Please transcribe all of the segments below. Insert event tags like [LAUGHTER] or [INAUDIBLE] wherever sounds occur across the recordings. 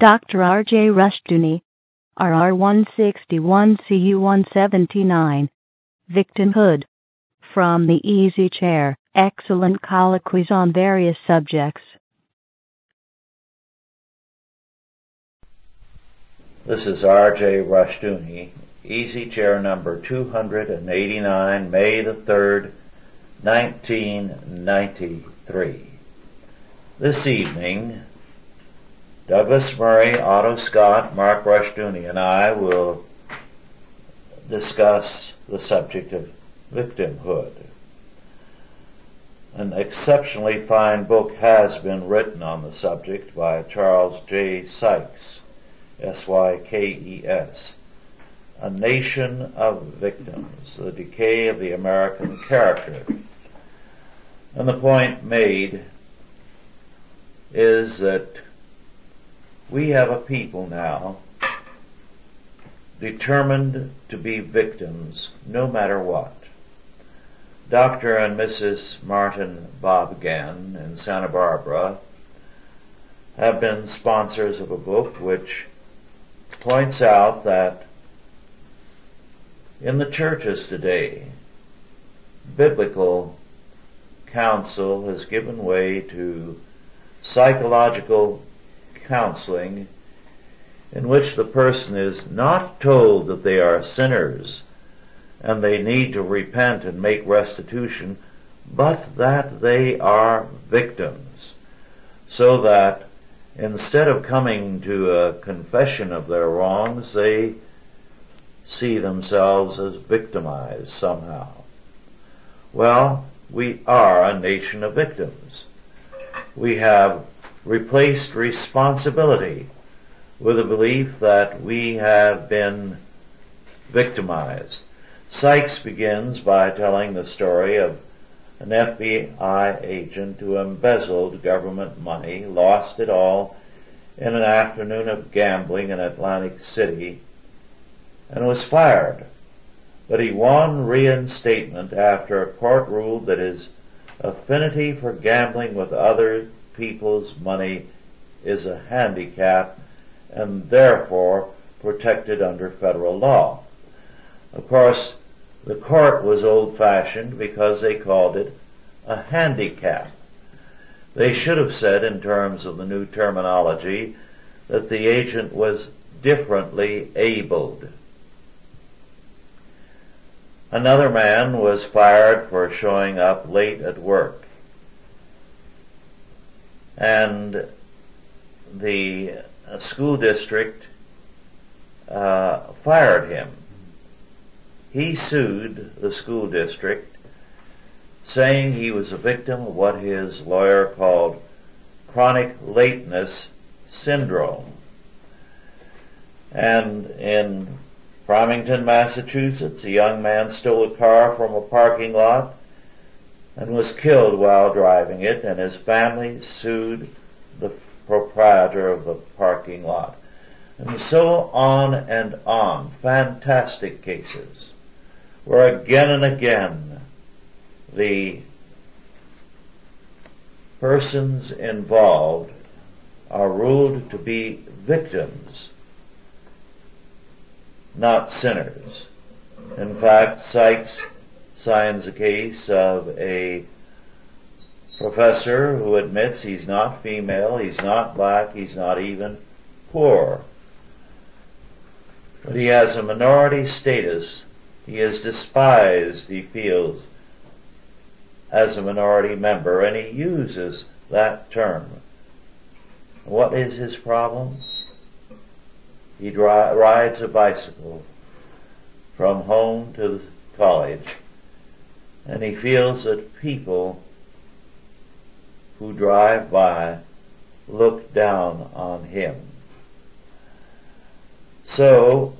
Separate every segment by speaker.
Speaker 1: Dr. R.J. Rushdoony, RR 161 CU 179. Victimhood. From the Easy Chair. Excellent colloquies on various subjects.
Speaker 2: This is R.J. Rushdoony, Easy Chair number 289, May the 3rd, 1993. This evening, Douglas Murray, Otto Scott, Mark Rushdoony, and I will discuss the subject of victimhood. An exceptionally fine book has been written on the subject by Charles J. Sykes, S-Y-K-E-S. A Nation of Victims, The Decay of the American Character. And the point made is that we have a people now determined to be victims no matter what. Dr. and Mrs. Martin Bobgan in Santa Barbara have been sponsors of a book which points out that in the churches today, biblical counsel has given way to psychological counseling in which the person is not told that they are sinners and they need to repent and make restitution, but that they are victims. So that instead of coming to a confession of their wrongs, they see themselves as victimized somehow. Well, we are a nation of victims. We have replaced responsibility with a belief that we have been victimized. Sykes begins by telling the story of an FBI agent who embezzled government money, lost it all in an afternoon of gambling in Atlantic City, and was fired. But he won reinstatement after a court ruled that his affinity for gambling with other people's money is a handicap and therefore protected under federal law. Of course, the court was old fashioned because they called it a handicap. They should have said in terms of the new terminology that the agent was differently abled. Another man was fired for showing up late at work. And the school district uh, fired him. He sued the school district saying he was a victim of what his lawyer called chronic lateness syndrome. And in Farmington, Massachusetts, a young man stole a car from a parking lot and was killed while driving it, and his family sued the proprietor of the parking lot. And so on and on. Fantastic cases where again and again the persons involved are ruled to be victims not sinners. In fact, Sykes signs a case of a professor who admits he's not female, he's not black, he's not even poor. But he has a minority status. He is despised, he feels, as a minority member, and he uses that term. What is his problem? He dri- rides a bicycle from home to college and he feels that people who drive by look down on him. So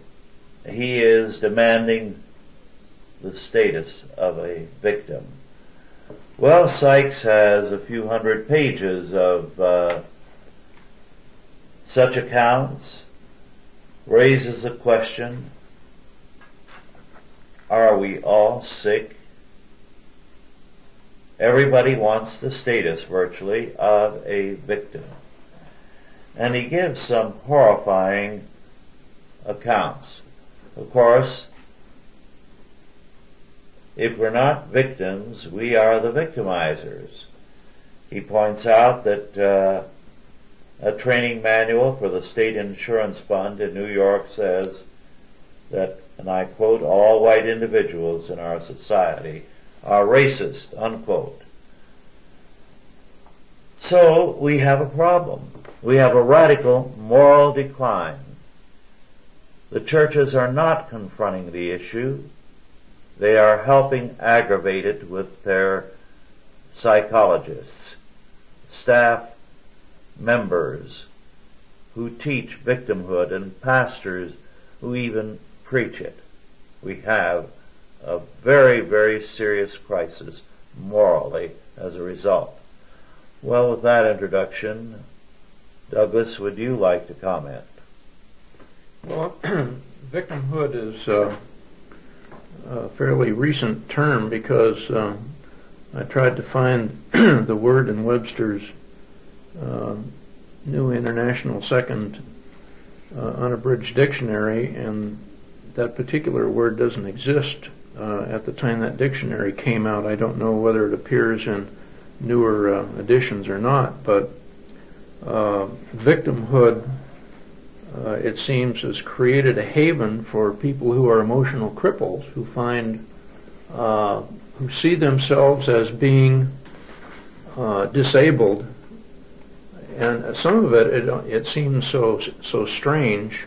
Speaker 2: he is demanding the status of a victim. Well, Sykes has a few hundred pages of uh, such accounts raises the question, are we all sick? Everybody wants the status virtually of a victim. and he gives some horrifying accounts. Of course, if we're not victims, we are the victimizers. He points out that uh, a training manual for the State Insurance Fund in New York says that, and I quote, all white individuals in our society are racist, unquote. So we have a problem. We have a radical moral decline. The churches are not confronting the issue. They are helping aggravate it with their psychologists, staff members who teach victimhood and pastors who even preach it. We have a very, very serious crisis morally as a result. Well, with that introduction, Douglas, would you like to comment?
Speaker 3: Well, [CLEARS THROAT] victimhood is uh, a fairly recent term because uh, I tried to find [CLEARS THROAT] the word in Webster's uh, New International Second uh, Unabridged Dictionary, and that particular word doesn't exist uh, at the time that dictionary came out. I don't know whether it appears in newer uh, editions or not, but uh, victimhood, uh, it seems, has created a haven for people who are emotional cripples, who find, uh, who see themselves as being uh, disabled, and some of it, it, it seems so so strange.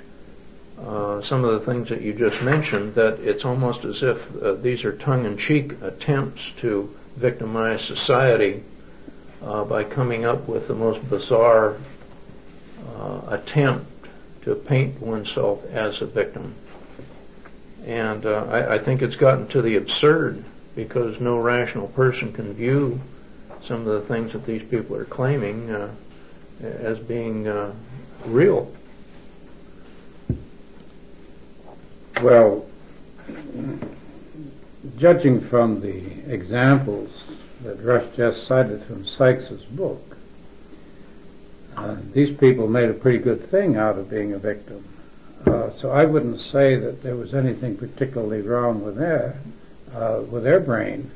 Speaker 3: Uh, some of the things that you just mentioned, that it's almost as if uh, these are tongue-in-cheek attempts to victimize society uh, by coming up with the most bizarre uh, attempt to paint oneself as a victim. And uh, I, I, think it's gotten to the absurd because no rational person can view some of the things that these people are claiming uh, as being uh, real.
Speaker 4: Well, judging from the examples that Rush just cited from Sykes's book. Uh, these people made a pretty good thing out of being a victim. Uh, so I wouldn't say that there was anything particularly wrong with their uh, with their brain.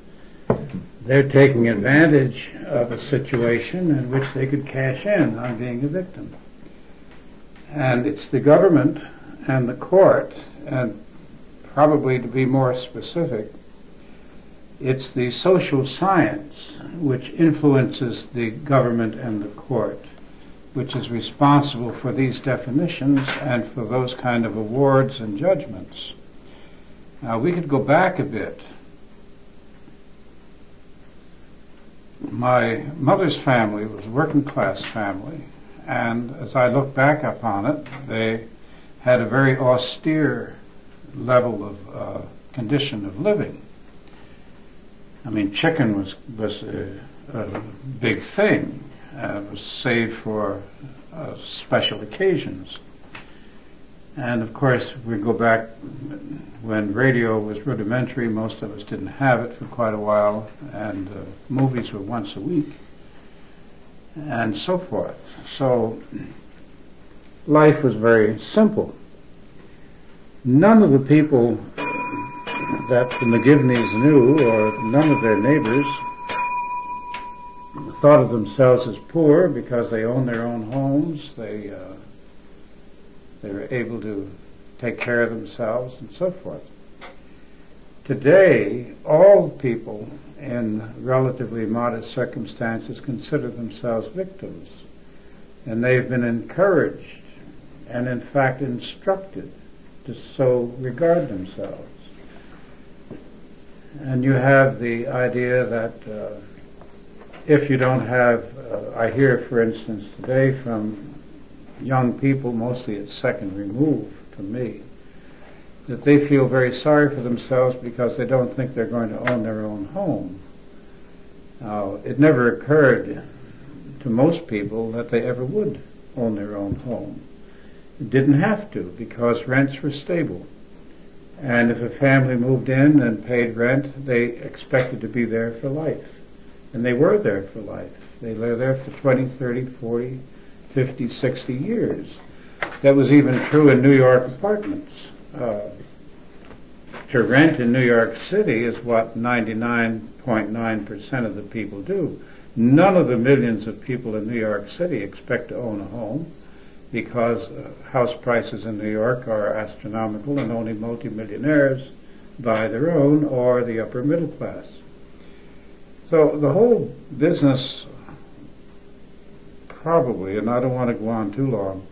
Speaker 4: They're taking advantage of a situation in which they could cash in on being a victim. And it's the government and the court, and probably to be more specific, it's the social science which influences the government and the court, which is responsible for these definitions and for those kind of awards and judgments. Now we could go back a bit. My mother's family was a working class family, and as I look back upon it, they had a very austere level of uh, condition of living. I mean, chicken was was a, a big thing. Uh, was saved for uh, special occasions. And of course, we go back when radio was rudimentary. Most of us didn't have it for quite a while, and uh, movies were once a week, and so forth. So life was very simple. None of the people that the McGivneys knew, or none of their neighbors, thought of themselves as poor because they owned their own homes. They uh, they were able to take care of themselves and so forth. Today, all people in relatively modest circumstances consider themselves victims, and they've been encouraged and, in fact, instructed to so regard themselves. And you have the idea that uh, if you don't have, uh, I hear, for instance, today from young people, mostly at second remove to me, that they feel very sorry for themselves because they don't think they're going to own their own home. Now, it never occurred to most people that they ever would own their own home. Didn't have to because rents were stable. And if a family moved in and paid rent, they expected to be there for life. And they were there for life. They were there for 20, 30, 40, 50, 60 years. That was even true in New York apartments. Uh, to rent in New York City is what 99.9% of the people do. None of the millions of people in New York City expect to own a home because uh, house prices in New York are astronomical and only multimillionaires buy their own or the upper middle class. So the whole business probably, and I don't want to go on too long,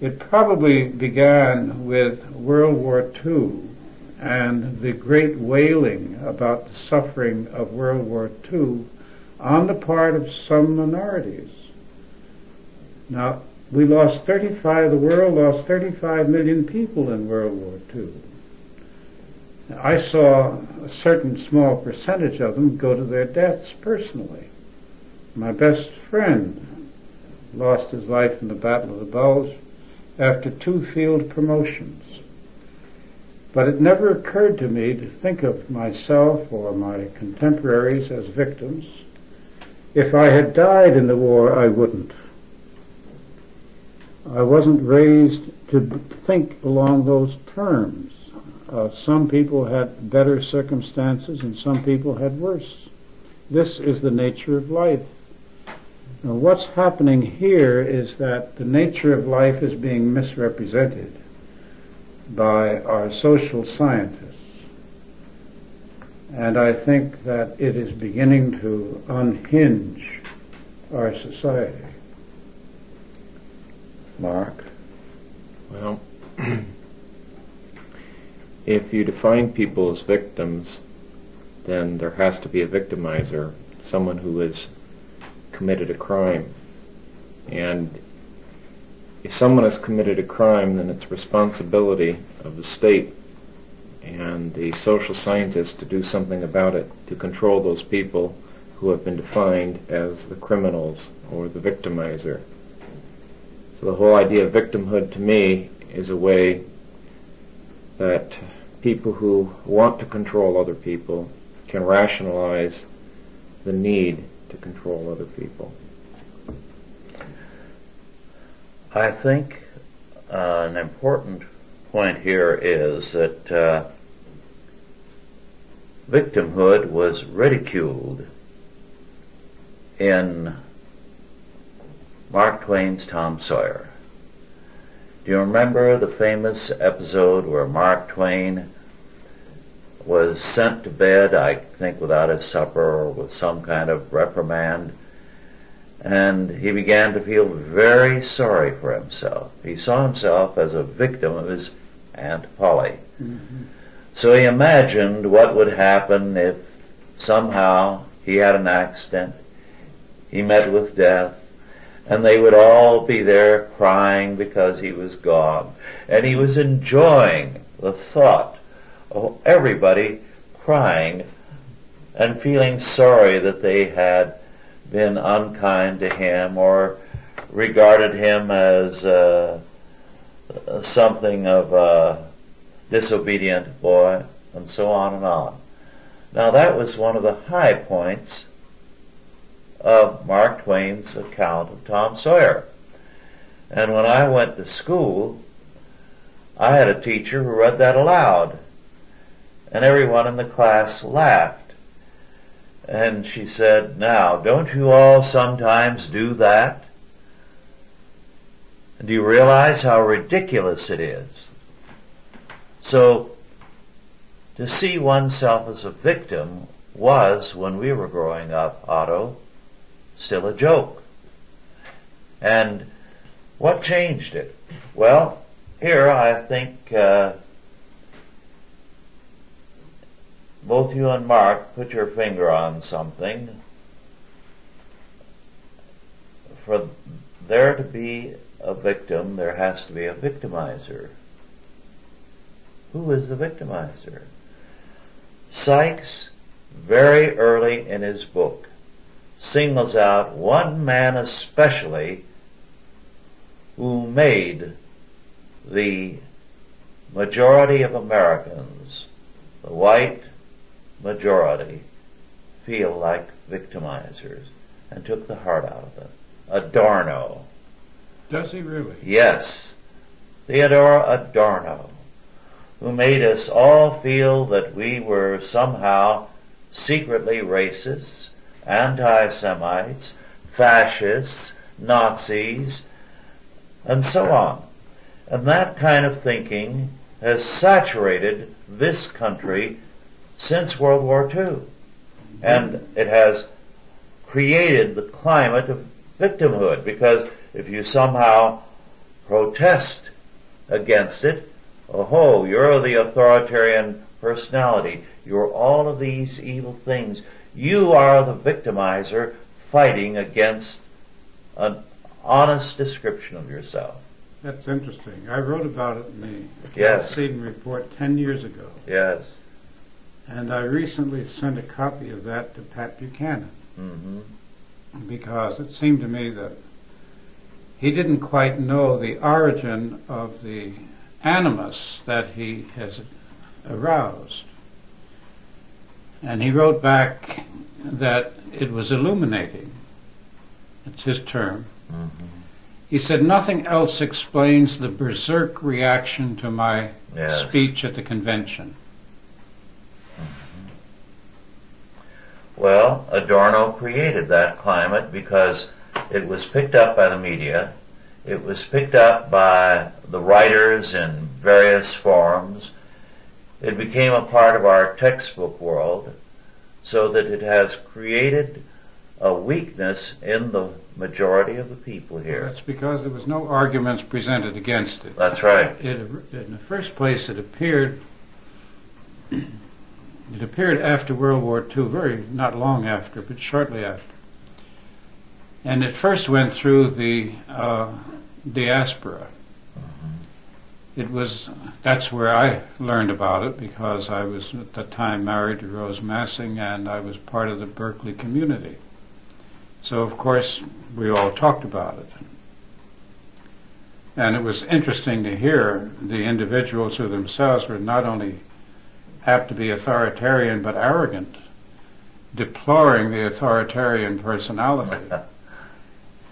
Speaker 4: it probably began with World War II and the great wailing about the suffering of World War II on the part of some minorities. Now, we lost 35, the world lost 35 million people in World War II. I saw a certain small percentage of them go to their deaths personally. My best friend lost his life in the Battle of the Bulge after two field promotions. But it never occurred to me to think of myself or my contemporaries as victims. If I had died in the war, I wouldn't. I wasn't raised to think along those terms. Uh, some people had better circumstances and some people had worse. This is the nature of life. Now, what's happening here is that the nature of life is being misrepresented by our social scientists. And I think that it is beginning to unhinge our society.
Speaker 2: Mark?
Speaker 5: Well, [CLEARS THROAT] if you define people as victims, then there has to be a victimizer, someone who has committed a crime. And if someone has committed a crime, then it's responsibility of the state and the social scientists to do something about it, to control those people who have been defined as the criminals or the victimizer. So the whole idea of victimhood to me is a way that people who want to control other people can rationalize the need to control other people.
Speaker 2: I think uh, an important point here is that uh, victimhood was ridiculed in Mark Twain's Tom Sawyer. Do you remember the famous episode where Mark Twain was sent to bed, I think without his supper or with some kind of reprimand, and he began to feel very sorry for himself. He saw himself as a victim of his Aunt Polly. Mm-hmm. So he imagined what would happen if somehow he had an accident, he met with death, and they would all be there crying because he was gone. And he was enjoying the thought of everybody crying and feeling sorry that they had been unkind to him or regarded him as uh, something of a disobedient boy and so on and on. Now that was one of the high points of Mark Twain's account of Tom Sawyer. And when I went to school, I had a teacher who read that aloud. And everyone in the class laughed. And she said, now, don't you all sometimes do that? Do you realize how ridiculous it is? So, to see oneself as a victim was, when we were growing up, Otto, still a joke. And what changed it? Well, here I think uh, both you and Mark put your finger on something. For there to be a victim, there has to be a victimizer. Who is the victimizer? Sykes, very early in his book, singles out one man especially who made the majority of Americans, the white majority, feel like victimizers and took the heart out of them. Adorno.
Speaker 4: Does he really?
Speaker 2: Yes. Theodore Adorno, who made us all feel that we were somehow secretly racists, anti-Semites, fascists, Nazis, and so on. And that kind of thinking has saturated this country since World War II. And it has created the climate of victimhood because if you somehow protest against it, oh, you're the authoritarian personality. You're all of these evil things. You are the victimizer fighting against an honest description of yourself.
Speaker 4: That's interesting. I wrote about it in the
Speaker 2: Yes.
Speaker 4: Chalcedon report ten years ago,
Speaker 2: Yes.
Speaker 4: and I recently sent a copy of that to Pat Buchanan
Speaker 2: hmm
Speaker 4: because it seemed to me that he didn't quite know the origin of the animus that he has aroused. And he wrote back that it was illuminating. It's his term.
Speaker 2: hmm
Speaker 4: He said, nothing else explains the berserk reaction to my
Speaker 2: Yes.
Speaker 4: speech at the convention.
Speaker 2: Well, Adorno created that climate because it was picked up by the media. It was picked up by the writers in various forms. It became a part of our textbook world so that it has created a weakness in the majority of the people here.
Speaker 4: That's because there was no arguments presented against it.
Speaker 2: That's right.
Speaker 4: It, in the first place, it appeared. It appeared after World War II, very not long after, but shortly after. And it first went through the uh, diaspora. It was that's where I learned about it because I was at the time married to Rose Massing and I was part of the Berkeley community. So of course we all talked about it. And it was interesting to hear the individuals who themselves were not only apt to be authoritarian but arrogant, deploring the authoritarian personality. [LAUGHS]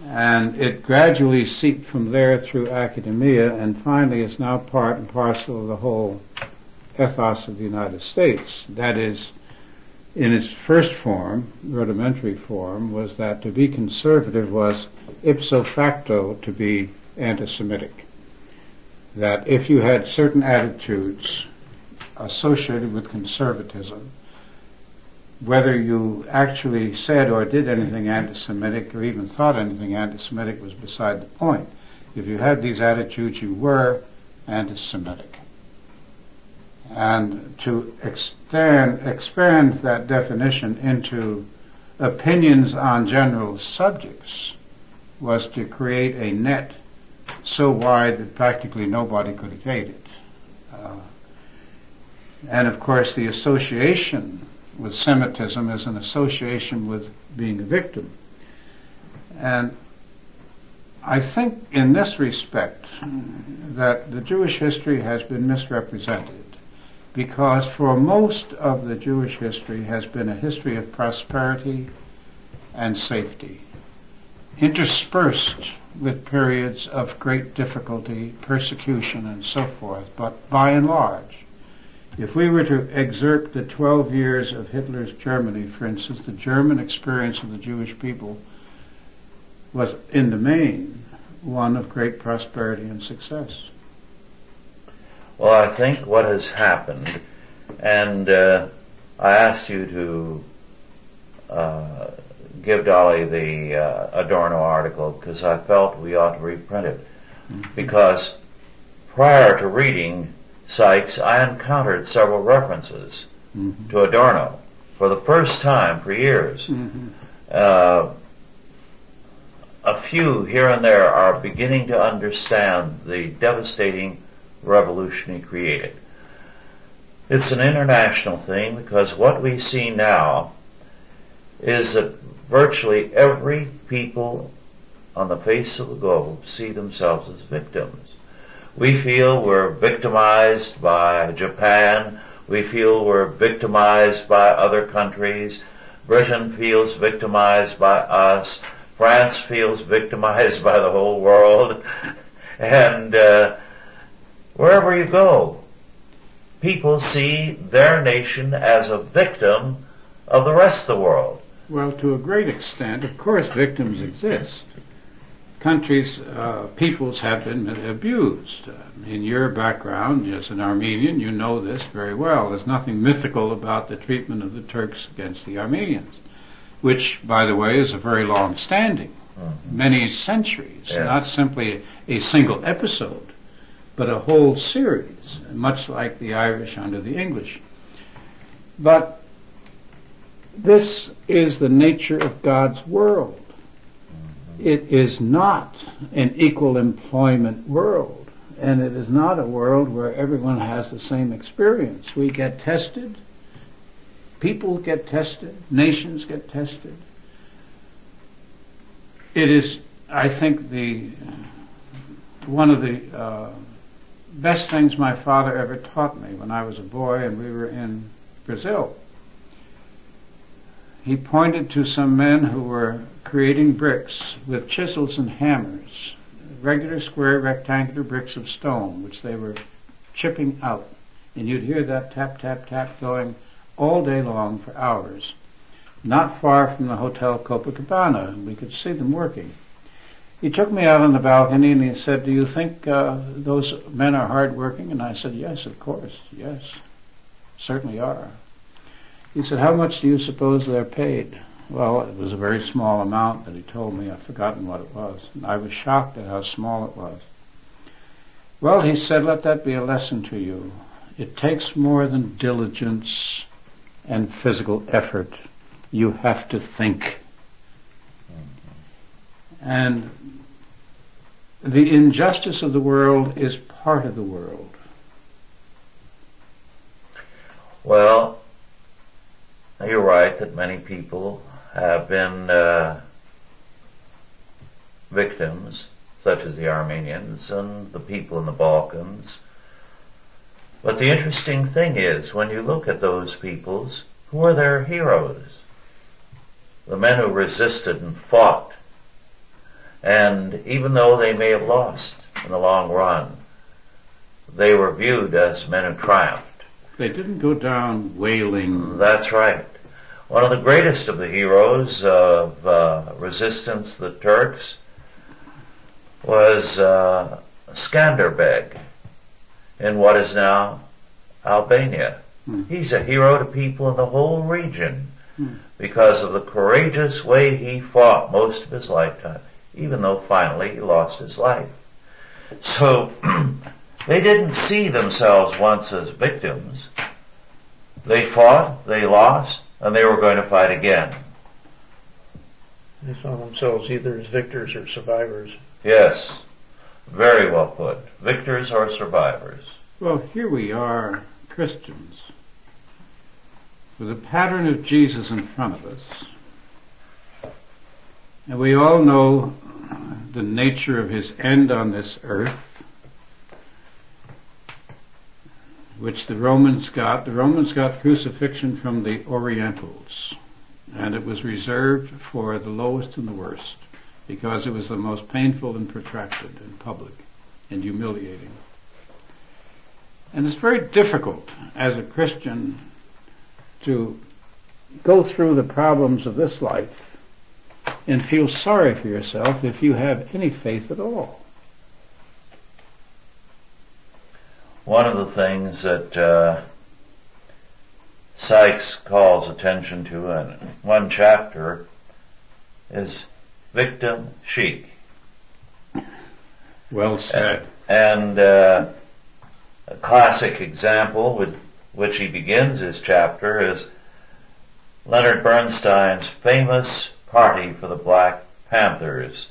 Speaker 4: and it gradually seeped from there through academia and finally is now part and parcel of the whole ethos of the United States. That is, in its first form, rudimentary form, was that to be conservative was ipso facto to be anti-Semitic. That if you had certain attitudes associated with conservatism, whether you actually said or did anything anti-Semitic or even thought anything anti-Semitic was beside the point. If you had these attitudes, you were anti-Semitic. And to extend, expand that definition into opinions on general subjects was to create a net so wide that practically nobody could evade it. Uh, and of course, the association with Semitism is an association with being a victim. And I think in this respect that the Jewish history has been misrepresented because for most of the Jewish history has been a history of prosperity and safety, interspersed with periods of great difficulty, persecution, and so forth. But by and large, if we were to excerpt the 12 years of Hitler's Germany, for instance, the German experience of the Jewish people was in the main one of great prosperity and success.
Speaker 2: Well, I think what has happened, and uh, I asked you to uh, give Dolly the uh, Adorno article because I felt we ought to reprint it. Because prior to reading Sykes, I encountered several references
Speaker 4: Mm-hmm.
Speaker 2: to Adorno for the first time for years.
Speaker 4: Mm-hmm.
Speaker 2: Uh, a few here and there are beginning to understand the devastating revolution he created. It's an international thing because what we see now is that virtually every people on the face of the globe see themselves as victims. We feel we're victimized by Japan. We feel we're victimized by other countries. Britain feels victimized by us. France feels victimized [LAUGHS] by the whole world. [LAUGHS] And uh, wherever you go, people see their nation as a victim of the rest of the world.
Speaker 4: Well, to a great extent, of course, victims exist. Countries, uh, peoples have been abused. Uh, in your background, as an Armenian, you know this very well. There's nothing mythical about the treatment of the Turks against the Armenians, which, by the way, is a very long standing, mm-hmm. many centuries, yeah. not simply a single episode, but a whole series, much like the Irish under the English. But this is the nature of God's world. It is not an equal employment world, and it is not a world where everyone has the same experience. We get tested, people get tested, nations get tested. It is, I think, the one of the uh, best things my father ever taught me when I was a boy and we were in Brazil he pointed to some men who were creating bricks with chisels and hammers, regular square rectangular bricks of stone, which they were chipping out. And you'd hear that tap, tap, tap going all day long for hours. Not far from the Hotel Copacabana, and we could see them working. He took me out on the balcony and he said, do you think uh, those men are hard working? And I said, yes, of course, yes, certainly are. He said, how much do you suppose they're paid? Well, it was a very small amount that he told me. I've forgotten what it was. I was shocked at how small it was. Well, he said, let that be a lesson to you. It takes more than diligence and physical effort. You have to think. And the injustice of the world is part of the world.
Speaker 2: Well, you're right that many people have been uh, victims, such as the Armenians and the people in the Balkans. But the interesting thing is, when you look at those peoples, who are their heroes? The men who resisted and fought. And even though they may have lost in the long run, they were viewed as men who triumphed.
Speaker 4: They didn't go down wailing.
Speaker 2: That's right. One of the greatest of the heroes of uh, resistance the Turks was uh, Skanderbeg in what is now Albania. Mm. He's a hero to people in the whole region mm. because of the courageous way he fought most of his lifetime, even though finally he lost his life. So [CLEARS THROAT] they didn't see themselves once as victims. They fought, they lost, and they were going to fight again.
Speaker 3: They saw themselves either as victors or survivors.
Speaker 2: Yes, very well put. Victors or survivors.
Speaker 4: Well, here we are, Christians, with a pattern of Jesus in front of us. And we all know the nature of his end on this earth which the Romans got. The Romans got crucifixion from the Orientals, and it was reserved for the lowest and the worst, because it was the most painful and protracted and public and humiliating. And it's very difficult as a Christian to go through the problems of this life and feel sorry for yourself if you have any faith at all.
Speaker 2: One of the things that uh, Sykes calls attention to in one chapter is victim chic.
Speaker 4: Well said.
Speaker 2: And, and uh, a classic example with which he begins his chapter is Leonard Bernstein's famous party for the Black Panthers,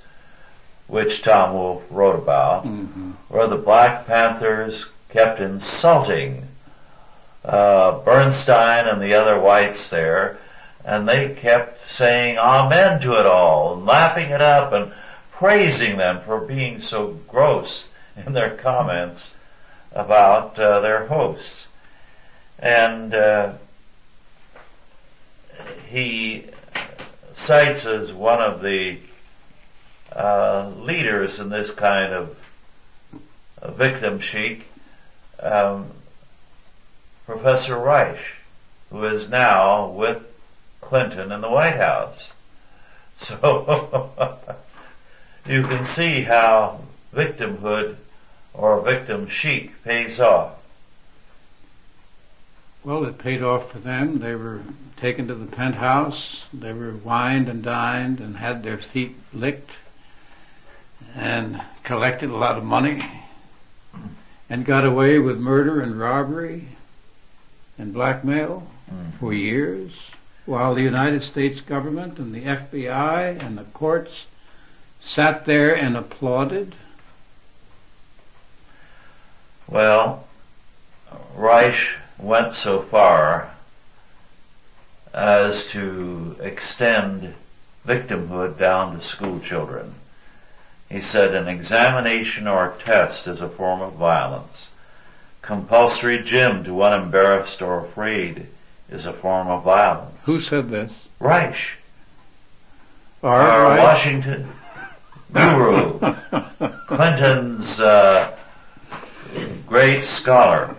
Speaker 2: which Tom Wolfe wrote about, mm-hmm. where the Black Panthers kept insulting uh, Bernstein and the other whites there, and they kept saying amen to it all, and laughing it up, and praising them for being so gross [LAUGHS] in their comments about uh, their hosts. And uh, he cites as one of the uh, leaders in this kind of uh, victim chic. Um, Professor Reich, who is now with Clinton in the White House. So [LAUGHS] you can see how victimhood or victim chic pays off.
Speaker 4: Well, it paid off for them. They were taken to the penthouse. They were wined and dined and had their feet licked and collected a lot of money and got away with murder and robbery and blackmail mm. for years while the United States government and the FBI and the courts sat there and applauded?
Speaker 2: Well, Reich went so far as to extend victimhood down to school children. He said an examination or test is a form of violence. Compulsory gym to one embarrassed or afraid is a form of violence.
Speaker 4: Who said this?
Speaker 2: Reich. Our Washington guru. [LAUGHS] Clinton's uh, great scholar.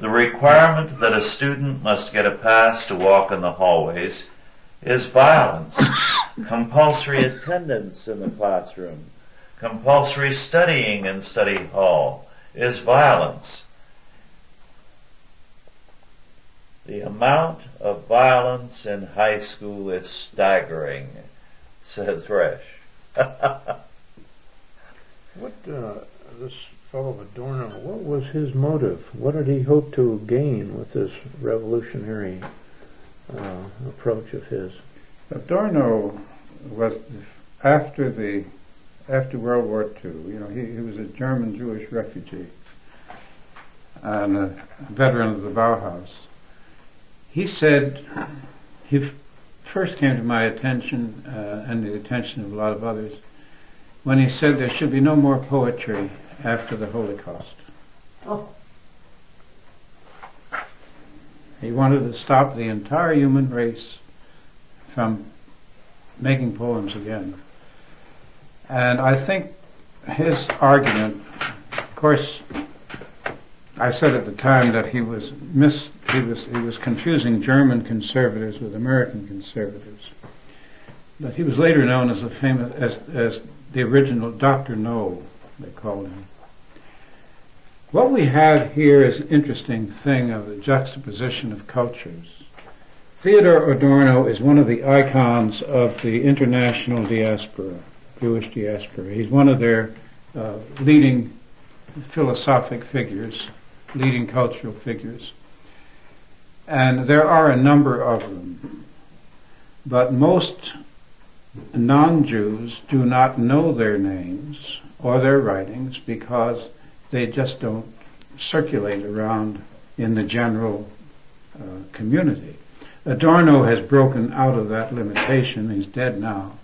Speaker 2: The requirement that a student must get a pass to walk in the hallways is violence. [COUGHS] Compulsory attendance in the classroom, compulsory studying in study hall is violence. The amount of violence in high school is staggering, says Reich. [LAUGHS]
Speaker 3: what, uh, this fellow Adorno, what was his motive? What did he hope to gain with this revolutionary uh, approach of his?
Speaker 4: Adorno was after the after World War II. You know, he, he was a German Jewish refugee and a veteran of the Bauhaus he said, he first came to my attention uh, and the attention of a lot of others when he said there should be no more poetry after the Holocaust. Oh. He wanted to stop the entire human race from making poems again. And I think his argument, of course, I said at the time that he was mis he was he was confusing German conservatives with American conservatives. But he was later known as the famous as as the original Doctor No, they called him. What we have here is an interesting thing of the juxtaposition of cultures. Theodore Adorno is one of the icons of the international diaspora, Jewish diaspora. He's one of their uh, leading philosophic figures leading cultural figures. And there are a number of them. But most non-Jews do not know their names or their writings because they just don't circulate around in the general uh, community. Adorno has broken out of that limitation. He's dead now.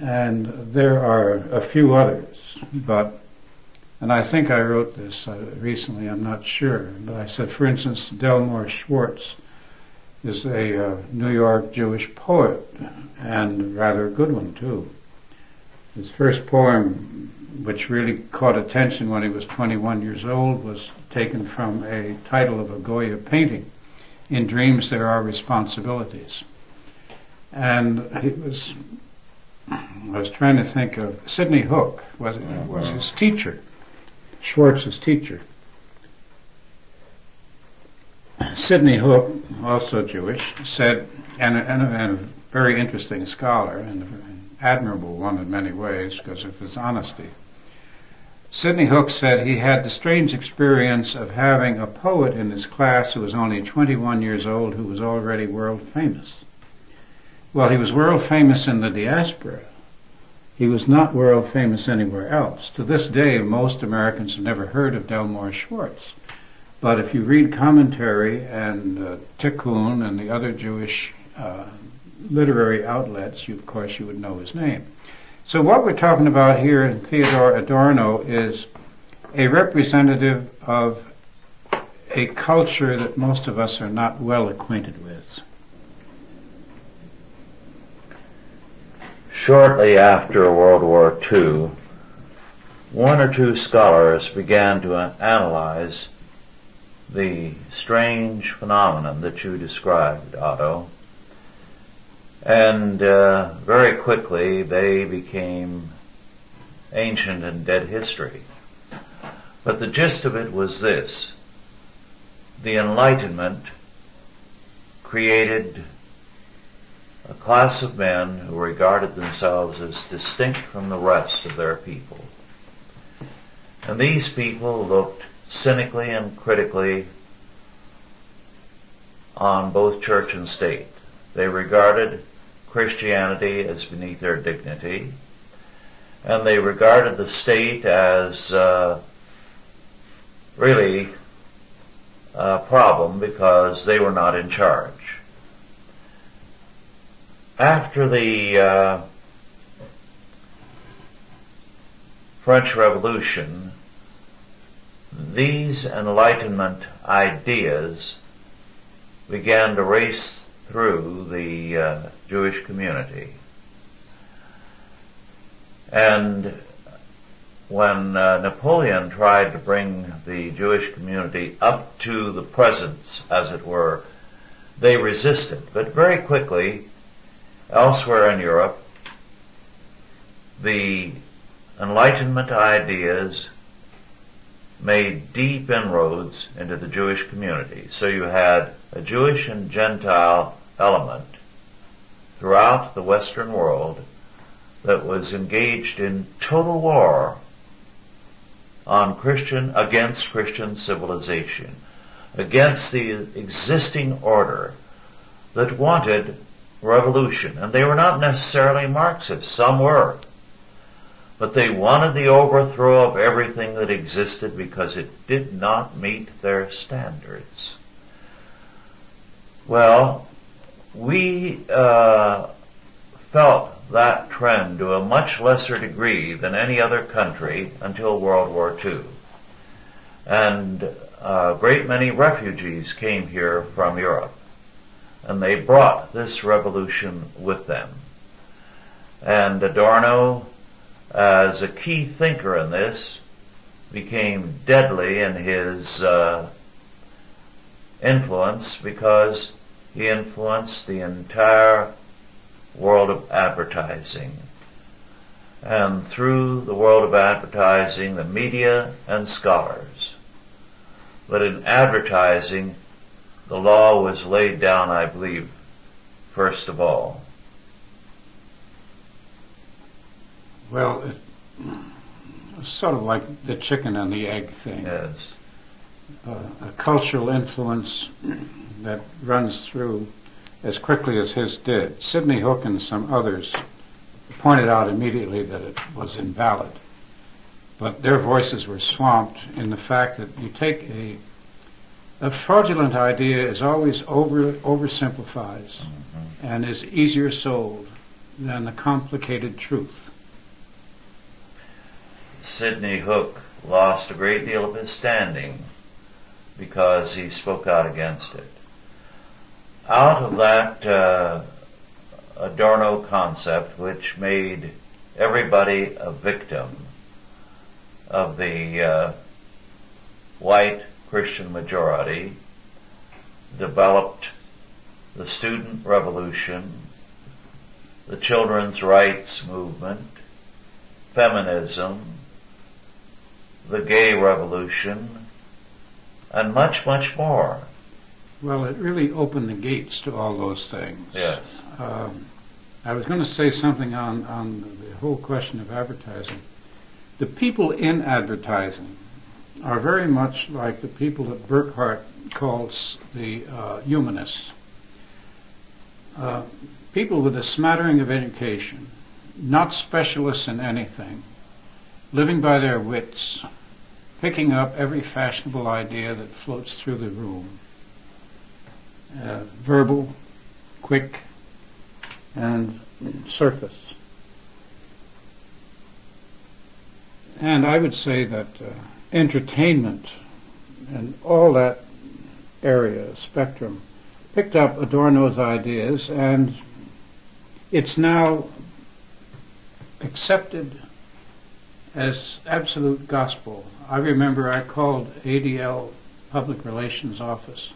Speaker 4: And there are a few others, but and I think I wrote this uh, recently, I'm not sure, but I said, for instance, Delmore Schwartz is a uh, New York Jewish poet, and rather a good one too. His first poem, which really caught attention when he was 21 years old, was taken from a title of a Goya painting. In dreams there are responsibilities. And it was, I was trying to think of, Sidney Hook was, was his teacher Schwartz's teacher. Sidney Hook, also Jewish, said, and a, and a, and a very interesting scholar, and an admirable one in many ways because of his honesty. Sidney Hook said he had the strange experience of having a poet in his class who was only 21 years old who was already world famous. Well, he was world famous in the diaspora, he was not world famous anywhere else. To this day, most Americans have never heard of Delmore Schwartz. But if you read commentary and uh, Tikkun and the other Jewish uh, literary outlets, you, of course, you would know his name. So what we're talking about here in Theodore Adorno is a representative of a culture that most of us are not well acquainted with.
Speaker 2: Shortly after World War II, one or two scholars began to analyze the strange phenomenon that you described, Otto. And uh, very quickly they became ancient and dead history. But the gist of it was this. The Enlightenment created a class of men who regarded themselves as distinct from the rest of their people. And these people looked cynically and critically on both church and state. They regarded Christianity as beneath their dignity, and they regarded the state as uh, really a problem because they were not in charge. After the uh, French Revolution, these Enlightenment ideas began to race through the uh, Jewish community. And when uh, Napoleon tried to bring the Jewish community up to the presence, as it were, they resisted. But very quickly, elsewhere in Europe, the Enlightenment ideas made deep inroads into the Jewish community. So you had a Jewish and Gentile element throughout the Western world that was engaged in total war on Christian, against Christian civilization, against the existing order that wanted revolution. And they were not necessarily Marxists, some were. But they wanted the overthrow of everything that existed because it did not meet their standards. Well, we uh, felt that trend to a much lesser degree than any other country until World War II. And a great many refugees came here from Europe. And they brought this revolution with them. And Adorno, as a key thinker in this, became deadly in his uh, influence because he influenced the entire world of advertising. And through the world of advertising, the media and scholars. But in advertising, the law was laid down, I believe, first of all.
Speaker 4: Well, it's sort of like the chicken and the egg thing.
Speaker 2: Yes.
Speaker 4: Uh, a cultural influence that runs through as quickly as his did. Sidney Hook and some others pointed out immediately that it was invalid. But their voices were swamped in the fact that you take a a fraudulent idea is always over oversimplifies mm-hmm. and is easier sold than the complicated truth.
Speaker 2: Sidney Hook lost a great deal of his standing because he spoke out against it out of that uh, Adorno concept, which made everybody a victim of the uh, white Christian majority, developed the student revolution, the children's rights movement, feminism, the gay revolution, and much, much more.
Speaker 4: Well, it really opened the gates to all those things.
Speaker 2: Yes.
Speaker 4: Um, I was going to say something on, on the whole question of advertising. The people in advertising are very much like the people that Burckhardt calls the uh, humanists. Uh, people with a smattering of education, not specialists in anything, living by their wits, picking up every fashionable idea that floats through the room uh, verbal, quick, and surface. And I would say that uh, entertainment and all that area, spectrum, picked up Adorno's ideas and it's now accepted as absolute gospel. I remember I called ADL Public Relations Office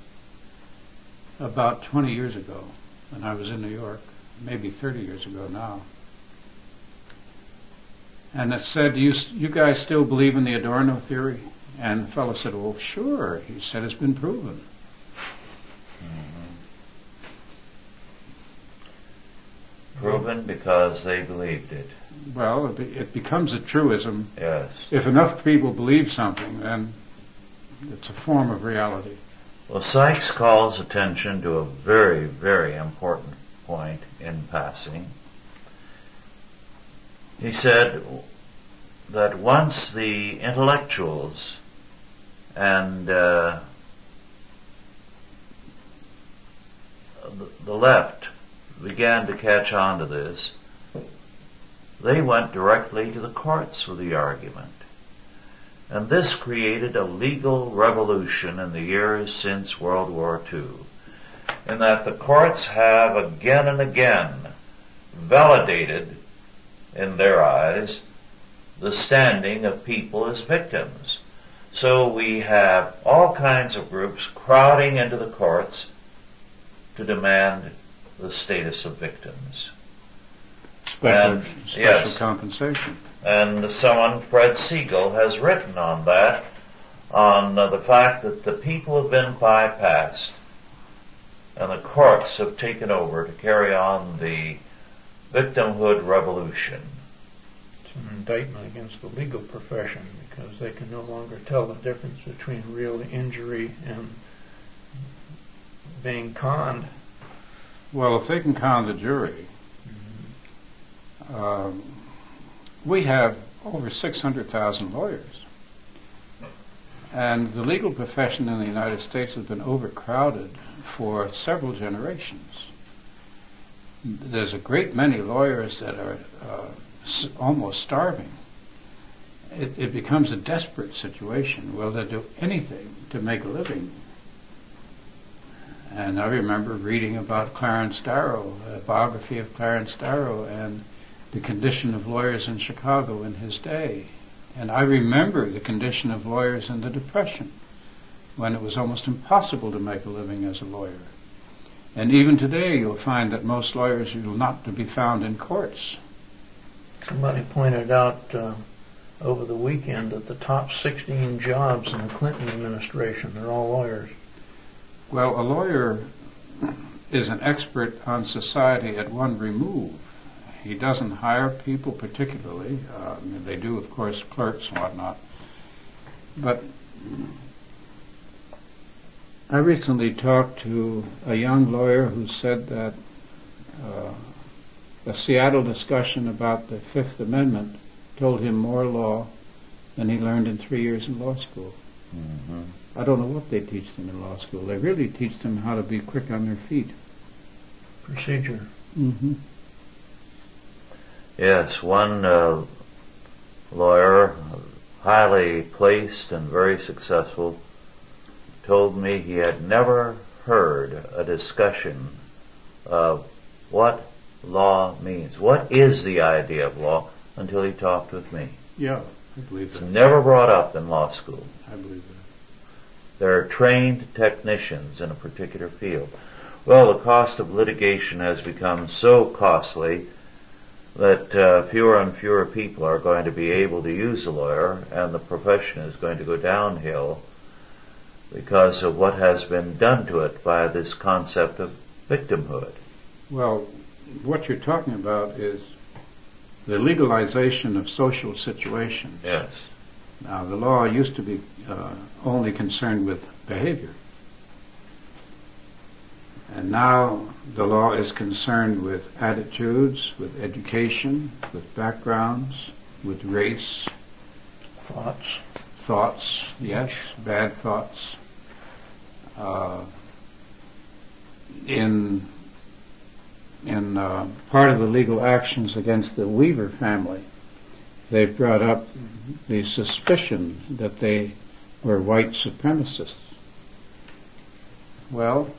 Speaker 4: about 20 years ago when I was in New York, maybe 30 years ago now. And it said, you, you guys still believe in the Adorno theory? And the fellow said, well, sure. He said, it's been proven. Mm-hmm.
Speaker 2: Proven because they believed it.
Speaker 4: Well, it, be- it becomes a truism.
Speaker 2: Yes.
Speaker 4: If enough people believe something, then it's a form of reality.
Speaker 2: Well, Sykes calls attention to a very, very important point in passing. He said that once the intellectuals and uh, the- left began to catch on to this, they went directly to the courts with the argument. And this created a legal revolution in the years since World War II, in that the courts have again and again validated, in their eyes, the standing of people as victims. So we have all kinds of groups crowding into the courts to demand the status of victims.
Speaker 4: Special,
Speaker 2: And-
Speaker 4: special
Speaker 2: yes.
Speaker 4: compensation.
Speaker 2: And someone, Fred Siegel, has written on that, on uh, the fact that the people have been bypassed and the courts have taken over to carry on the victimhood revolution.
Speaker 3: It's an indictment against the legal profession because they can no longer tell the difference between real injury and being conned.
Speaker 4: Well, if they can con the jury, um, we have over 600,000 lawyers. And the legal profession in the United States has been overcrowded for several generations. There's a great many lawyers that are uh, almost starving. It, it becomes a desperate situation. Will they do anything to make a living? And I remember reading about Clarence Darrow, a biography of Clarence Darrow, and the condition of lawyers in Chicago in his day. And I remember the condition of lawyers in the Depression, when it was almost impossible to make a living as a lawyer. And even today, you'll find that most lawyers will not to be found in courts.
Speaker 3: Somebody pointed out uh, over the weekend that the top 16 jobs in the Clinton administration, they're all lawyers.
Speaker 4: Well, a lawyer is an expert on society at one remove. He doesn't hire people particularly. Uh, they do, of course, clerks and whatnot. But I recently talked to a young lawyer who said that uh, a Seattle discussion about the Fifth Amendment told him more law than he learned in three years in law school.
Speaker 2: Mm-hmm.
Speaker 4: I don't know what they teach them in law school. They really teach them how to be quick on their feet.
Speaker 3: Procedure.
Speaker 4: Mm-hmm.
Speaker 2: Yes, one uh, lawyer, highly placed and very successful, told me he had never heard a discussion of what law means. What is the idea of law until he talked with me.
Speaker 4: Yeah, I believe
Speaker 2: It's
Speaker 4: that.
Speaker 2: never brought up in law school.
Speaker 4: I believe that.
Speaker 2: There are trained technicians in a particular field. Well, the cost of litigation has become so costly that uh, fewer and fewer people are going to be able to use a lawyer, and the profession is going to go downhill because of what has been done to it by this concept of victimhood.
Speaker 4: Well, what you're talking about is the legalization of social situations.
Speaker 2: Yes.
Speaker 4: Now, the law used to be uh, only concerned with behavior. And now the law is concerned with attitudes, with education, with backgrounds, with race,
Speaker 3: Thoughts.
Speaker 4: thoughts, yes, bad thoughts. Uh, in in uh, part of the legal actions against the Weaver family, they've brought up the suspicion that they were white supremacists. Well,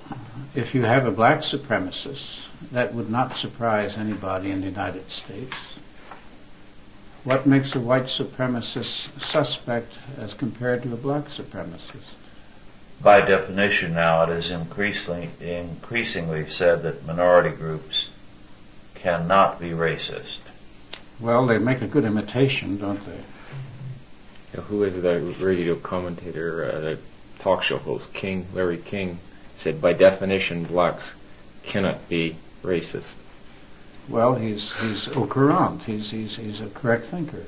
Speaker 4: if you have a black supremacist, that would not surprise anybody in the United States. What makes a white supremacist suspect as compared to a black supremacist?
Speaker 2: By definition now it is increasingly, increasingly said that minority groups cannot be racist.
Speaker 4: Well, they make a good imitation, don't they?
Speaker 5: You know, who is the radio commentator, uh, the talk show host, King, Larry King, said by definition blacks cannot be racist.
Speaker 4: Well, he's he's au courant. He's he's he's a correct thinker.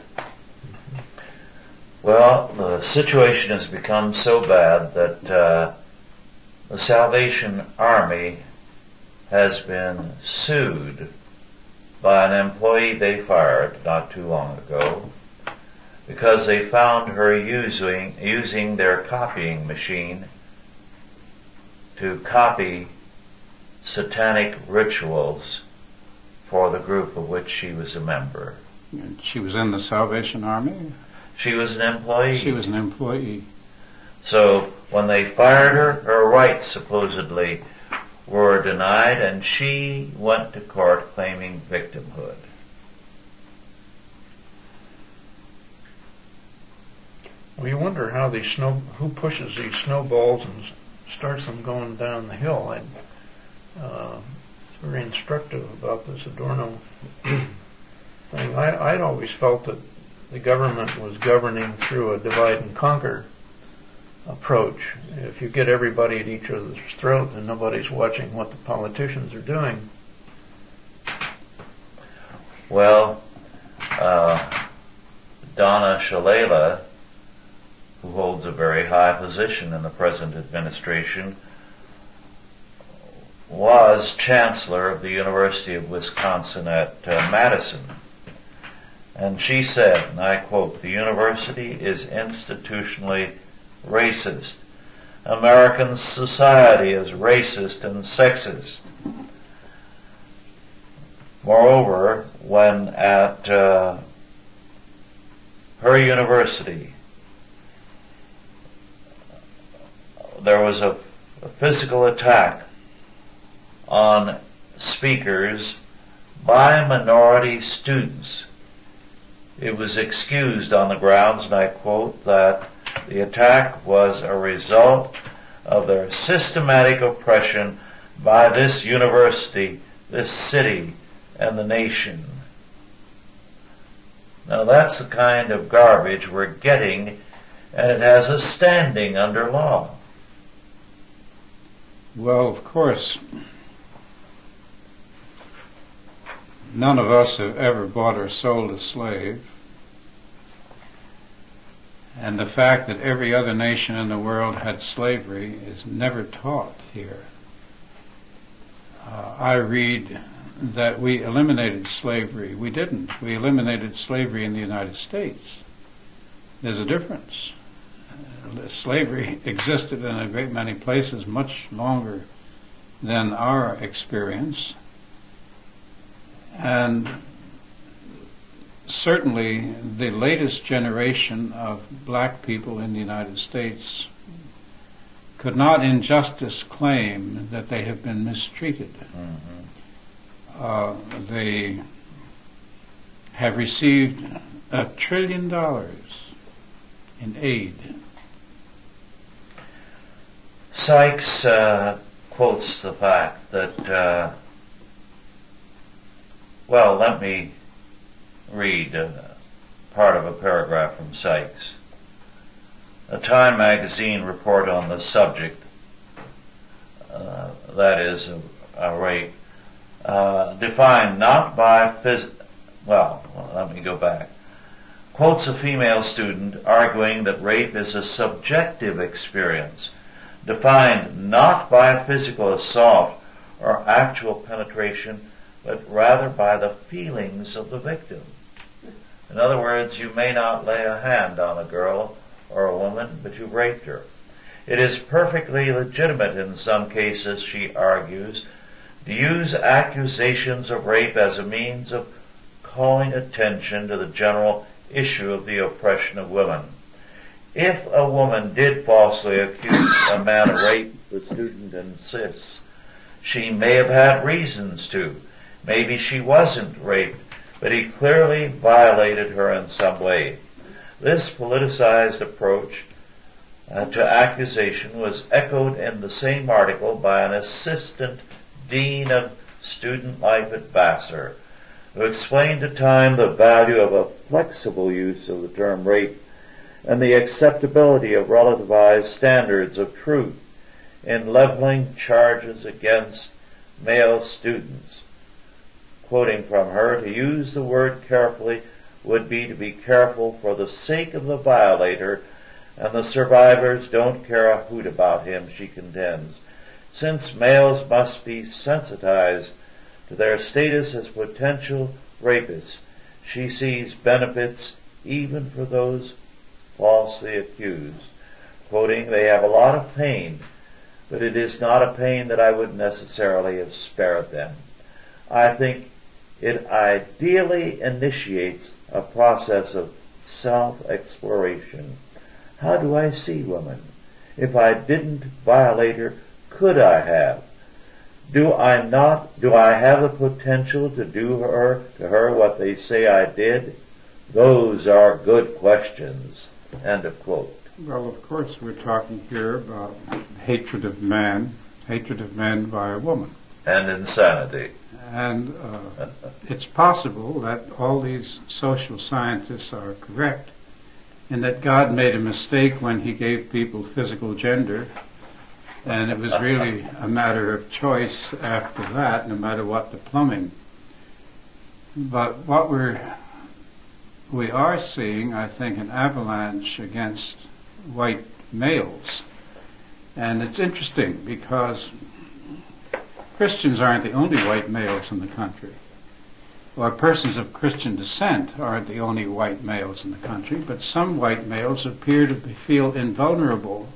Speaker 2: Well, the situation has become so bad that uh, the Salvation Army has been sued by an employee they fired not too long ago because they found her using using their copying machine to copy satanic rituals for the group of which she was a member.
Speaker 4: And she was in the Salvation Army.
Speaker 2: She was an employee.
Speaker 4: She was an employee.
Speaker 2: So when they fired her, her rights supposedly were denied and she went to court claiming victimhood.
Speaker 3: We wonder how these snow, who pushes these snowballs and starts them going down the hill. I, uh, it's very instructive about this Adorno thing. I, I'd always felt that the government was governing through a divide and conquer approach. If you get everybody at each other's throat, and nobody's watching what the politicians are doing.
Speaker 2: Well, uh, Donna Shalala, who holds a very high position in the present administration, was chancellor of the University of Wisconsin at uh, Madison. And she said, and I quote, the university is institutionally racist. American society is racist and sexist. Moreover, when at uh, her university there was a, a physical attack on speakers by minority students, it was excused on the grounds, and I quote, that the attack was a result of their systematic oppression by this university, this city, and the nation. Now that's the kind of garbage we're getting, and it has a standing under law.
Speaker 4: Well, of course, none of us have ever bought or sold a slave. And the fact that every other nation in the world had slavery is never taught here. Uh, I read that we eliminated slavery. We didn't. We eliminated slavery in the United States. There's a difference. Slavery [LAUGHS] existed in a great many places much longer than our experience. And certainly the latest generation of black people in the United States could not in justice claim that they have been mistreated. Mm-hmm. Uh, they have received a trillion dollars in aid.
Speaker 2: Sykes uh, quotes the fact that, uh, well, let me read part of a paragraph from Sykes. A Time magazine report on the subject, uh, that is a, a rape, uh, defined not by phys- well, let me go back. Quotes a female student arguing that rape is a subjective experience, defined not by physical assault or actual penetration, but rather by the feelings of the victim. In other words, you may not lay a hand on a girl or a woman, but you've raped her. It is perfectly legitimate in some cases, she argues, to use accusations of rape as a means of calling attention to the general issue of the oppression of women. If a woman did falsely accuse a man of rape, the student insists, she may have had reasons to. Maybe she wasn't raped but he clearly violated her in some way. This politicized approach uh, to accusation was echoed in the same article by an assistant dean of student life at Vassar, who explained to Time the value of a flexible use of the term rape and the acceptability of relativized standards of truth in leveling charges against male students. Quoting from her, to use the word carefully would be to be careful for the sake of the violator and the survivors don't care a hoot about him, she contends. Since males must be sensitized to their status as potential rapists, she sees benefits even for those falsely accused. Quoting, they have a lot of pain, but it is not a pain that I would necessarily have spared them. I think it ideally initiates a process of self-exploration. How do I see woman? If I didn't violate her, could I have? Do I not, do I have the potential to do her, to her what they say I did? Those are good questions. End of quote.
Speaker 4: Well, of course, we're talking here about hatred of man, hatred of man by a woman.
Speaker 2: And insanity.
Speaker 4: And uh, it's possible that all these social scientists are correct in that God made a mistake when he gave people physical gender and it was really a matter of choice after that, no matter what the plumbing. But what we're we are seeing, I think, an avalanche against white males. And it's interesting because Christians aren't the only white males in the country. Or persons of Christian descent aren't the only white males in the country, but some white males appear to feel invulnerable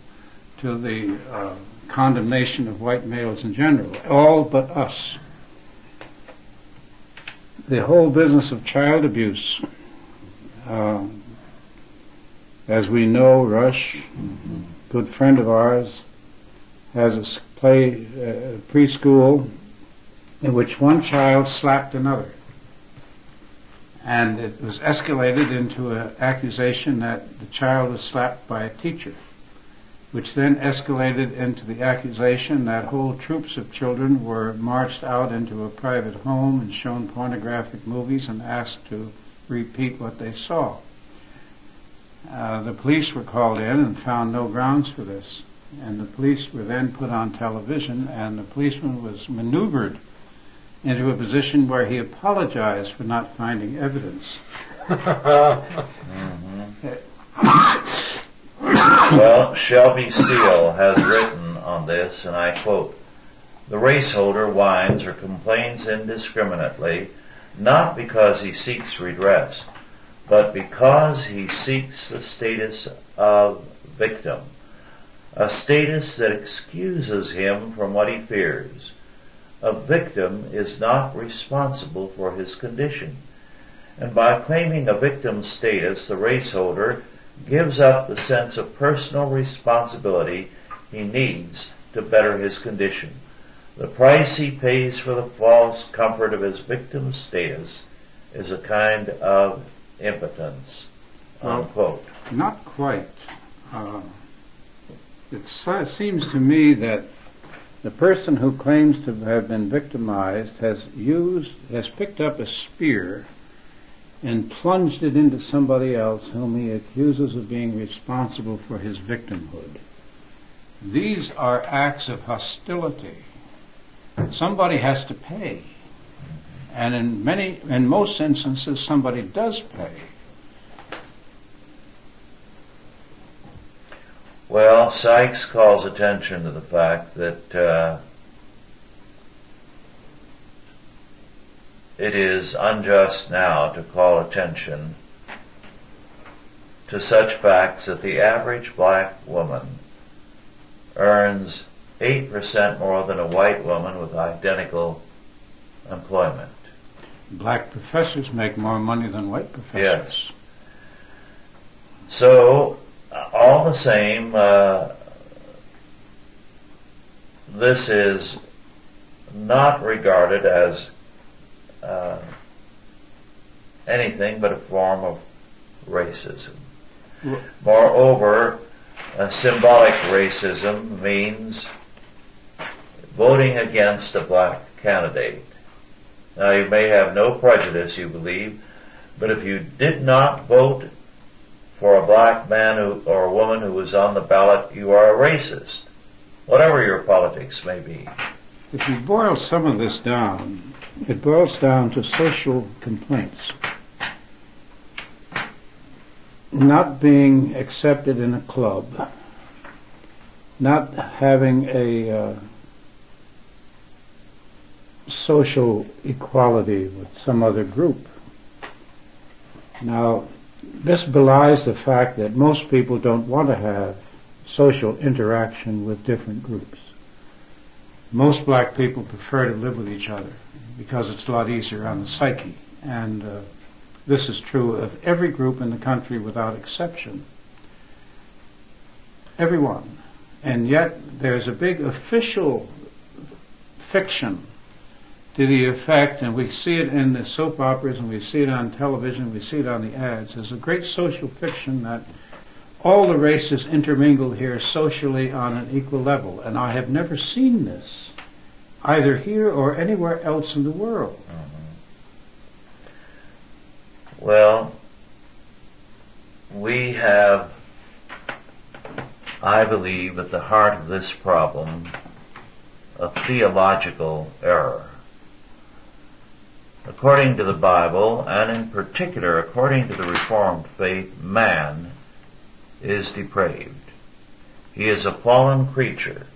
Speaker 4: to the uh, condemnation of white males in general, all but us. The whole business of child abuse uh, as we know, Rush, good friend of ours, has a play uh, preschool in which one child slapped another, and it was escalated into an accusation that the child was slapped by a teacher, which then escalated into the accusation that whole troops of children were marched out into a private home and shown pornographic movies and asked to repeat what they saw. Uh, the police were called in and found no grounds for this. And the police were then put on television and the policeman was maneuvered into a position where he apologized for not finding evidence.
Speaker 2: mm-hmm. [LAUGHS] well, Shelby Steele has written on this, and I quote, the raceholder whines or complains indiscriminately not because he seeks redress, but because he seeks the status of victim, a status that excuses him from what he fears. A victim is not responsible for his condition. And by claiming a victim status, the raceholder gives up the sense of personal responsibility he needs to better his condition. The price he pays for the false comfort of his victim status is a kind of impotence. Unquote.
Speaker 4: Well, not quite. Uh, it seems to me that the person who claims to have been victimized has used, has picked up a spear and plunged it into somebody else whom he accuses of being responsible for his victimhood. These are acts of hostility somebody has to pay. And in many, in most instances, somebody does pay.
Speaker 2: Well, Sykes calls attention to the fact that uh, it is unjust now to call attention to such facts that the average black woman earns 8% more than a white woman with identical employment.
Speaker 4: Black professors make more money than white professors.
Speaker 2: Yes. So, all the same, uh, this is not regarded as uh, anything but a form of racism. Moreover, symbolic racism means voting against a black candidate. Now you may have no prejudice, you believe, but if you did not vote for a black man who, or a woman who was on the ballot, you are a racist, whatever your politics may be.
Speaker 4: If you boil some of this down, it boils down to social complaints. Not being accepted in a club, not having a uh, social equality with some other group. Now, this belies the fact that most people don't want to have social interaction with different groups. Most black people prefer to live with each other because it's a lot easier on the psyche. And uh, this is true of every group in the country without exception. Everyone. And yet there's a big official fiction to the effect, and we see it in the soap operas, and we see it on television, we see it on the ads. There's a great social fiction that all the races intermingle here socially on an equal level, and I have never seen this either here or anywhere else in the world.
Speaker 2: Mm-hmm. Well, we have, I believe, at the heart of this problem, a theological error. According to the Bible, and in particular according to the Reformed faith, man is depraved. He is a fallen creature.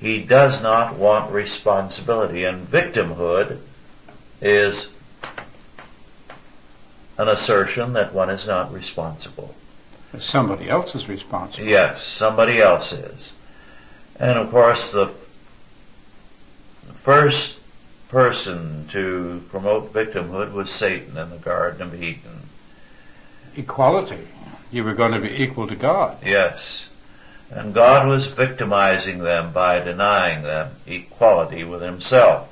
Speaker 2: He does not want responsibility, and victimhood is an assertion that one is not responsible.
Speaker 4: Somebody else is responsible.
Speaker 2: Yes, somebody else is. And of course, the first person to promote victimhood was Satan in the Garden of Eden.
Speaker 4: Equality. You were going to be equal to God.
Speaker 2: Yes. And God was victimizing them by denying them equality with himself.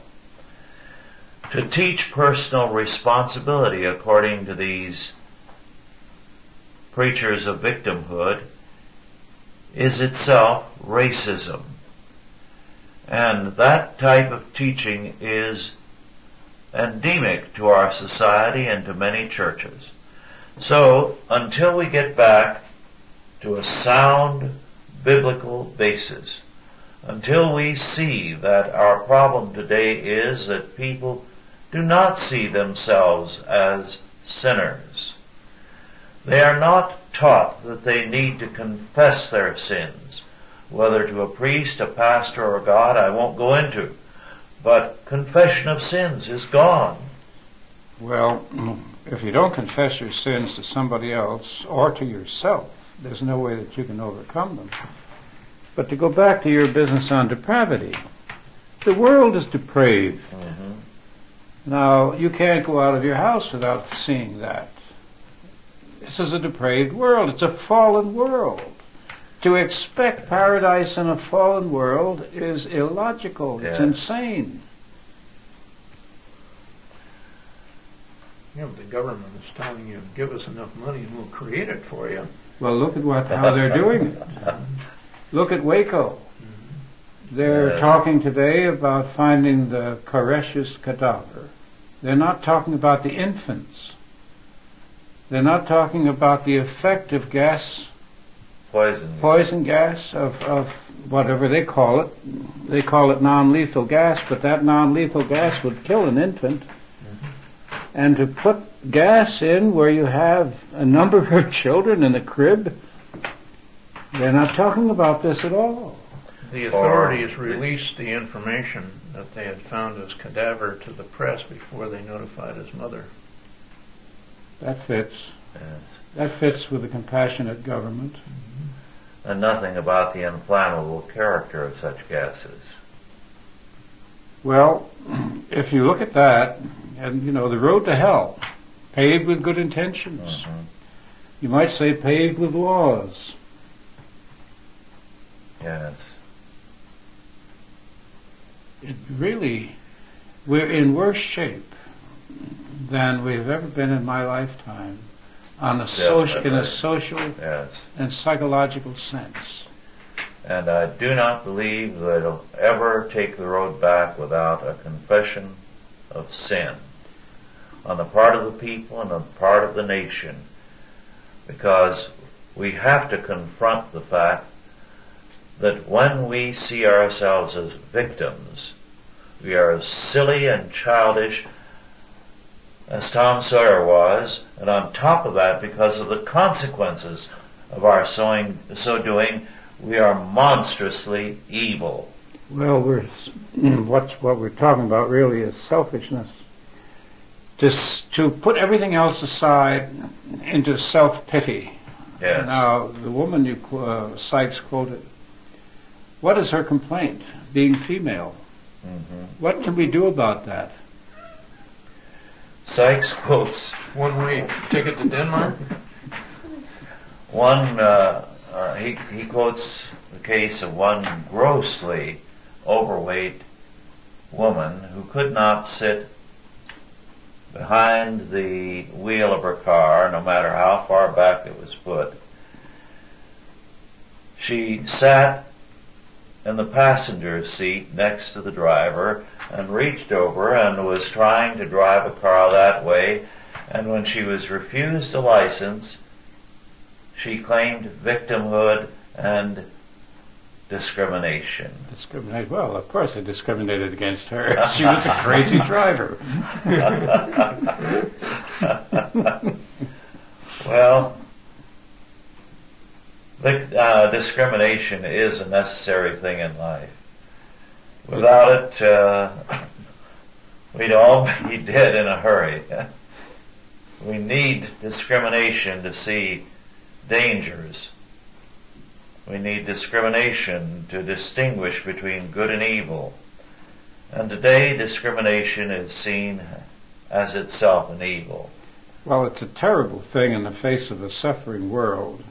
Speaker 2: To teach personal responsibility according to these preachers of victimhood is itself racism. And that type of teaching is endemic to our society and to many churches. So, until we get back to a sound biblical basis, until we see that our problem today is that people do not see themselves as sinners. They are not taught that they need to confess their sins whether to a priest, a pastor, or a God, I won't go into. But confession of sins is gone.
Speaker 4: Well, if you don't confess your sins to somebody else or to yourself, there's no way that you can overcome them. But to go back to your business on depravity, the world is depraved. Mm-hmm. Now, you can't go out of your house without seeing that. This is a depraved world. It's a fallen world. To expect paradise in a fallen world is illogical. It's insane.
Speaker 3: Yeah, but the government is telling you, give us enough money and we'll create it for you.
Speaker 4: Well, look at what how they're doing it. Mm-hmm. Look at Waco. Mm-hmm. They're yes. talking today about finding the Koresh's cadaver. They're not talking about the infants. They're not talking about the effect of gas
Speaker 2: poison
Speaker 4: poison gas of, of whatever they call it. They call it non-lethal gas, but that non-lethal gas would kill an infant. Mm-hmm. And to put gas in where you have a number of [LAUGHS] children in a crib, they're not talking about this at all.
Speaker 3: The authorities released the information that they had found his cadaver to the press before they notified his mother.
Speaker 4: That fits. Yes. That fits with a compassionate government.
Speaker 2: And nothing about the inflammable character of such gases.
Speaker 4: Well, if you look at that, and you know, the road to hell, paved with good intentions. Mm-hmm. You might say paved with laws.
Speaker 2: Yes.
Speaker 4: It really, we're in worse shape than we've ever been in my lifetime on a social, in a social
Speaker 2: Yes.
Speaker 4: and psychological sense.
Speaker 2: And I do not believe that it'll ever take the road back without a confession of sin on the part of the people and on the part of the nation. Because we have to confront the fact that when we see ourselves as victims, we are as silly and childish as Tom Sawyer was, and on top of that, because of the consequences of our sowing, so doing, we are monstrously evil.
Speaker 4: Well, we're what's what we're talking about really is selfishness. To to put everything else aside into self pity.
Speaker 2: Yes.
Speaker 4: Now, the woman you uh, Sykes quoted, what is her complaint? Being female.
Speaker 2: Mhm.
Speaker 4: What can we do about that?
Speaker 2: Sykes quotes
Speaker 3: One way ticket to Denmark?
Speaker 2: one, uh, uh, he, he quotes the case of one grossly overweight woman who could not sit behind the wheel of her car, no matter how far back it was put. She sat in the passenger seat next to the driver and reached over and was trying to drive a car that way. And when she was refused a license, she claimed victimhood and discrimination.
Speaker 4: Discriminate. Well, of course they discriminated against her. [LAUGHS] she was a crazy driver. [LAUGHS]
Speaker 2: well, vic- uh, discrimination is a necessary thing in life. Without it, uh, we'd all be [LAUGHS] dead in a hurry. we need discrimination to see dangers. We need discrimination to distinguish between good and evil. And today discrimination is seen as itself an evil.
Speaker 4: Well, it's a terrible thing in the face of a suffering world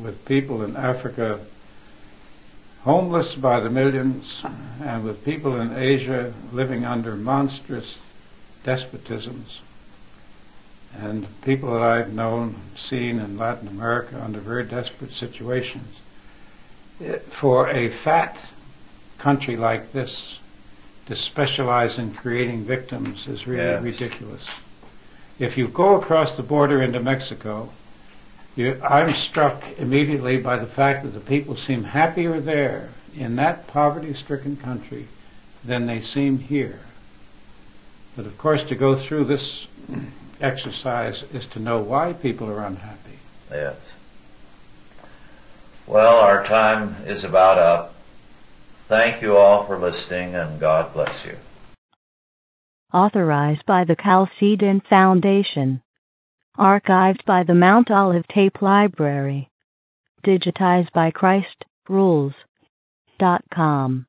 Speaker 4: with people in Africa homeless by the millions and with people in Asia living under monstrous despotisms and people that I've known, seen in Latin America under very desperate situations. It- For a fat country like this to specialize in creating victims is really
Speaker 2: Yes.
Speaker 4: ridiculous. If you go across the border into Mexico, you, I'm struck immediately by the fact that the people seem happier there in that poverty-stricken country than they seem here. But of course, to go through this exercise is to know why people are unhappy.
Speaker 2: Yes. Well, our time is about up. Thank you all for listening and God bless you.
Speaker 1: Authorized by the Chalcedon Foundation. Archived by the Mount Olive Tape Library. Digitized by Christ Rules. Dot com.